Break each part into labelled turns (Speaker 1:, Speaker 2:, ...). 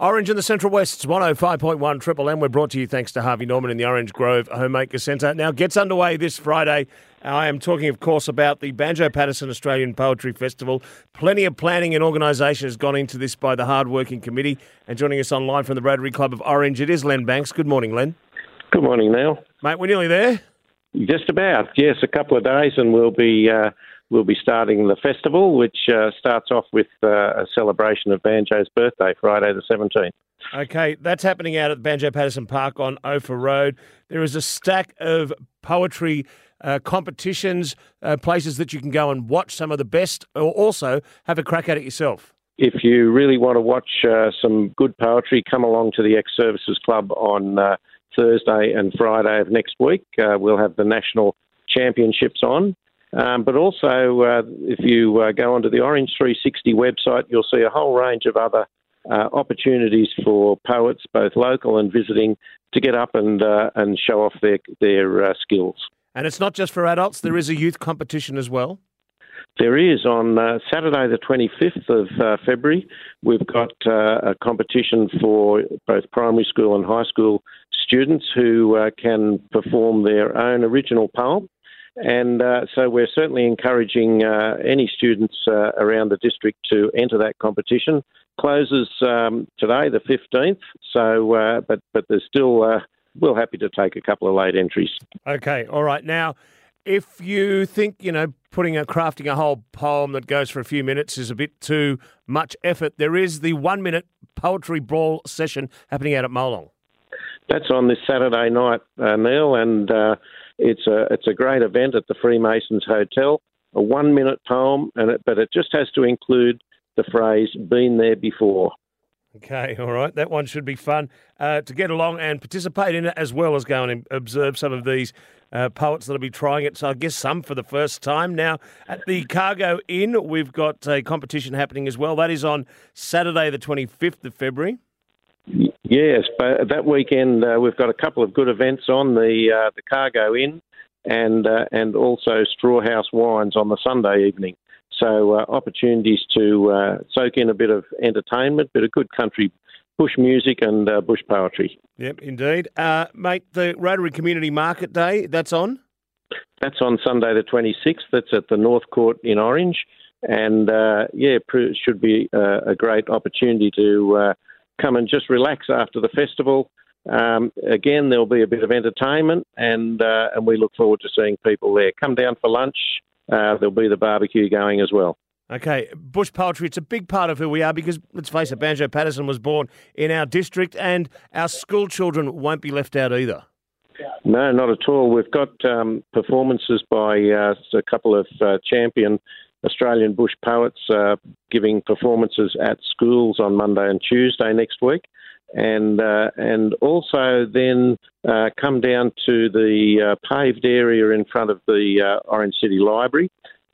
Speaker 1: Orange in the Central West's 105.1 Triple M. We're brought to you thanks to Harvey Norman in the Orange Grove Homemaker Centre. Now gets underway this Friday. I am talking, of course, about the Banjo Paterson Australian Poetry Festival. Plenty of planning and organisation has gone into this by the hard-working committee. And joining us online from the Rotary Club of Orange, it is Len Banks. Good morning, Len.
Speaker 2: Good morning, Neil.
Speaker 1: Mate, we're nearly there.
Speaker 2: Just about, yes, a couple of days, and we'll be uh, we'll be starting the festival, which uh, starts off with uh, a celebration of Banjo's birthday, Friday the seventeenth.
Speaker 1: Okay, that's happening out at Banjo Paterson Park on Ophir Road. There is a stack of poetry uh, competitions, uh, places that you can go and watch some of the best, or also have a crack at it yourself.
Speaker 2: If you really want to watch uh, some good poetry, come along to the Ex Services Club on uh, Thursday and Friday of next week. Uh, we'll have the national championships on. Um, but also, uh, if you uh, go onto the Orange 360 website, you'll see a whole range of other uh, opportunities for poets, both local and visiting, to get up and uh, and show off their their uh, skills.
Speaker 1: And it's not just for adults; there is a youth competition as well.
Speaker 2: There is on uh, Saturday, the 25th of uh, February. We've got uh, a competition for both primary school and high school students who uh, can perform their own original poem. And uh, so we're certainly encouraging uh, any students around the district to enter that competition. Closes um, today, the 15th. So, but but there's still we're happy to take a couple of late entries.
Speaker 1: Okay, all right. Now, if you think you know putting a crafting a whole poem that goes for a few minutes is a bit too much effort, there is the one minute poetry brawl session happening out at Molong.
Speaker 2: That's on this Saturday night, uh, Neil, and uh, it's a it's a great event at the Freemasons Hotel. A one minute poem, and it, but it just has to include the phrase "been there before."
Speaker 1: Okay, all right. That one should be fun uh, to get along and participate in it as well as go and observe some of these uh, poets that'll be trying it. So I guess some for the first time. Now, at the Cargo Inn, we've got a competition happening as well. That is on Saturday, the 25th of February.
Speaker 2: Yes, but that weekend uh, we've got a couple of good events on the uh, the Cargo Inn and uh, and also Strawhouse Wines on the Sunday evening. So uh, opportunities to uh, soak in a bit of entertainment, bit of good country bush music and uh, bush poetry.
Speaker 1: Yep, indeed. Uh, mate, the Rotary Community Market Day, that's on?
Speaker 2: That's on Sunday the 26th. That's at the North Court in Orange. And uh, yeah, it should be uh, a great opportunity to come and just relax after the festival. Um, again, there'll be a bit of entertainment, and and we look forward to seeing people there. Come down for lunch uh, there'll be the barbecue going as well.
Speaker 1: Okay, bush poetry, it's a big part of who we are because, let's face it, Banjo Paterson was born in our district and our school children won't be left out either.
Speaker 2: No, not at all. We've got um, performances by uh, a couple of uh, champion Australian bush poets uh, giving performances at schools on Monday and Tuesday next week and uh, and also then uh, come down to the uh, paved area in front of the uh, Orange City Library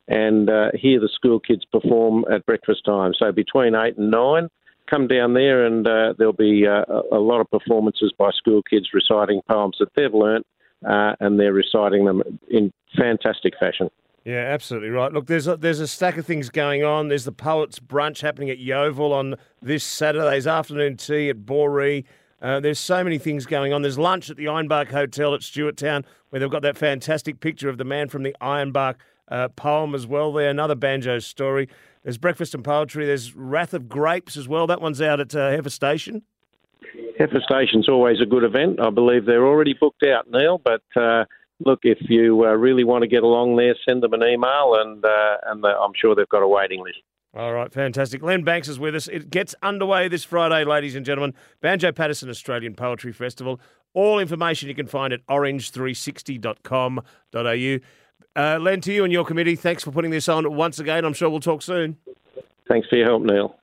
Speaker 2: and uh, hear the school kids perform at breakfast time. So between eight and nine, come down there and uh, there'll be a, lot of performances by school kids reciting poems that they've learnt and they're reciting them in fantastic fashion.
Speaker 1: Yeah, absolutely right. Look, there's a, there's a stack of things going on. There's the Poets Brunch happening at Yeovil on this Saturday's afternoon tea at Boree. Uh, there's so many things going on. There's lunch at the Ironbark Hotel at Stuart Town, where they've got that fantastic picture of the man from the Ironbark uh, poem as well. There, another banjo story. There's breakfast and poetry. There's Wrath of Grapes as well. That one's out at uh, Heifer Station.
Speaker 2: Heifer Station's always a good event. I believe they're already booked out, Neil, but uh, look, if you uh, really want to get along there, send them an email, and uh, and I'm sure they've got a waiting list.
Speaker 1: All right, fantastic. Len Banks is with us. It gets underway this Friday, ladies and gentlemen. Banjo Paterson Australian Poetry Festival. All information you can find at orange360.com.au. Uh, Len, to you and your committee, thanks for putting this on once again. I'm sure we'll talk soon.
Speaker 2: Thanks for your help, Neil.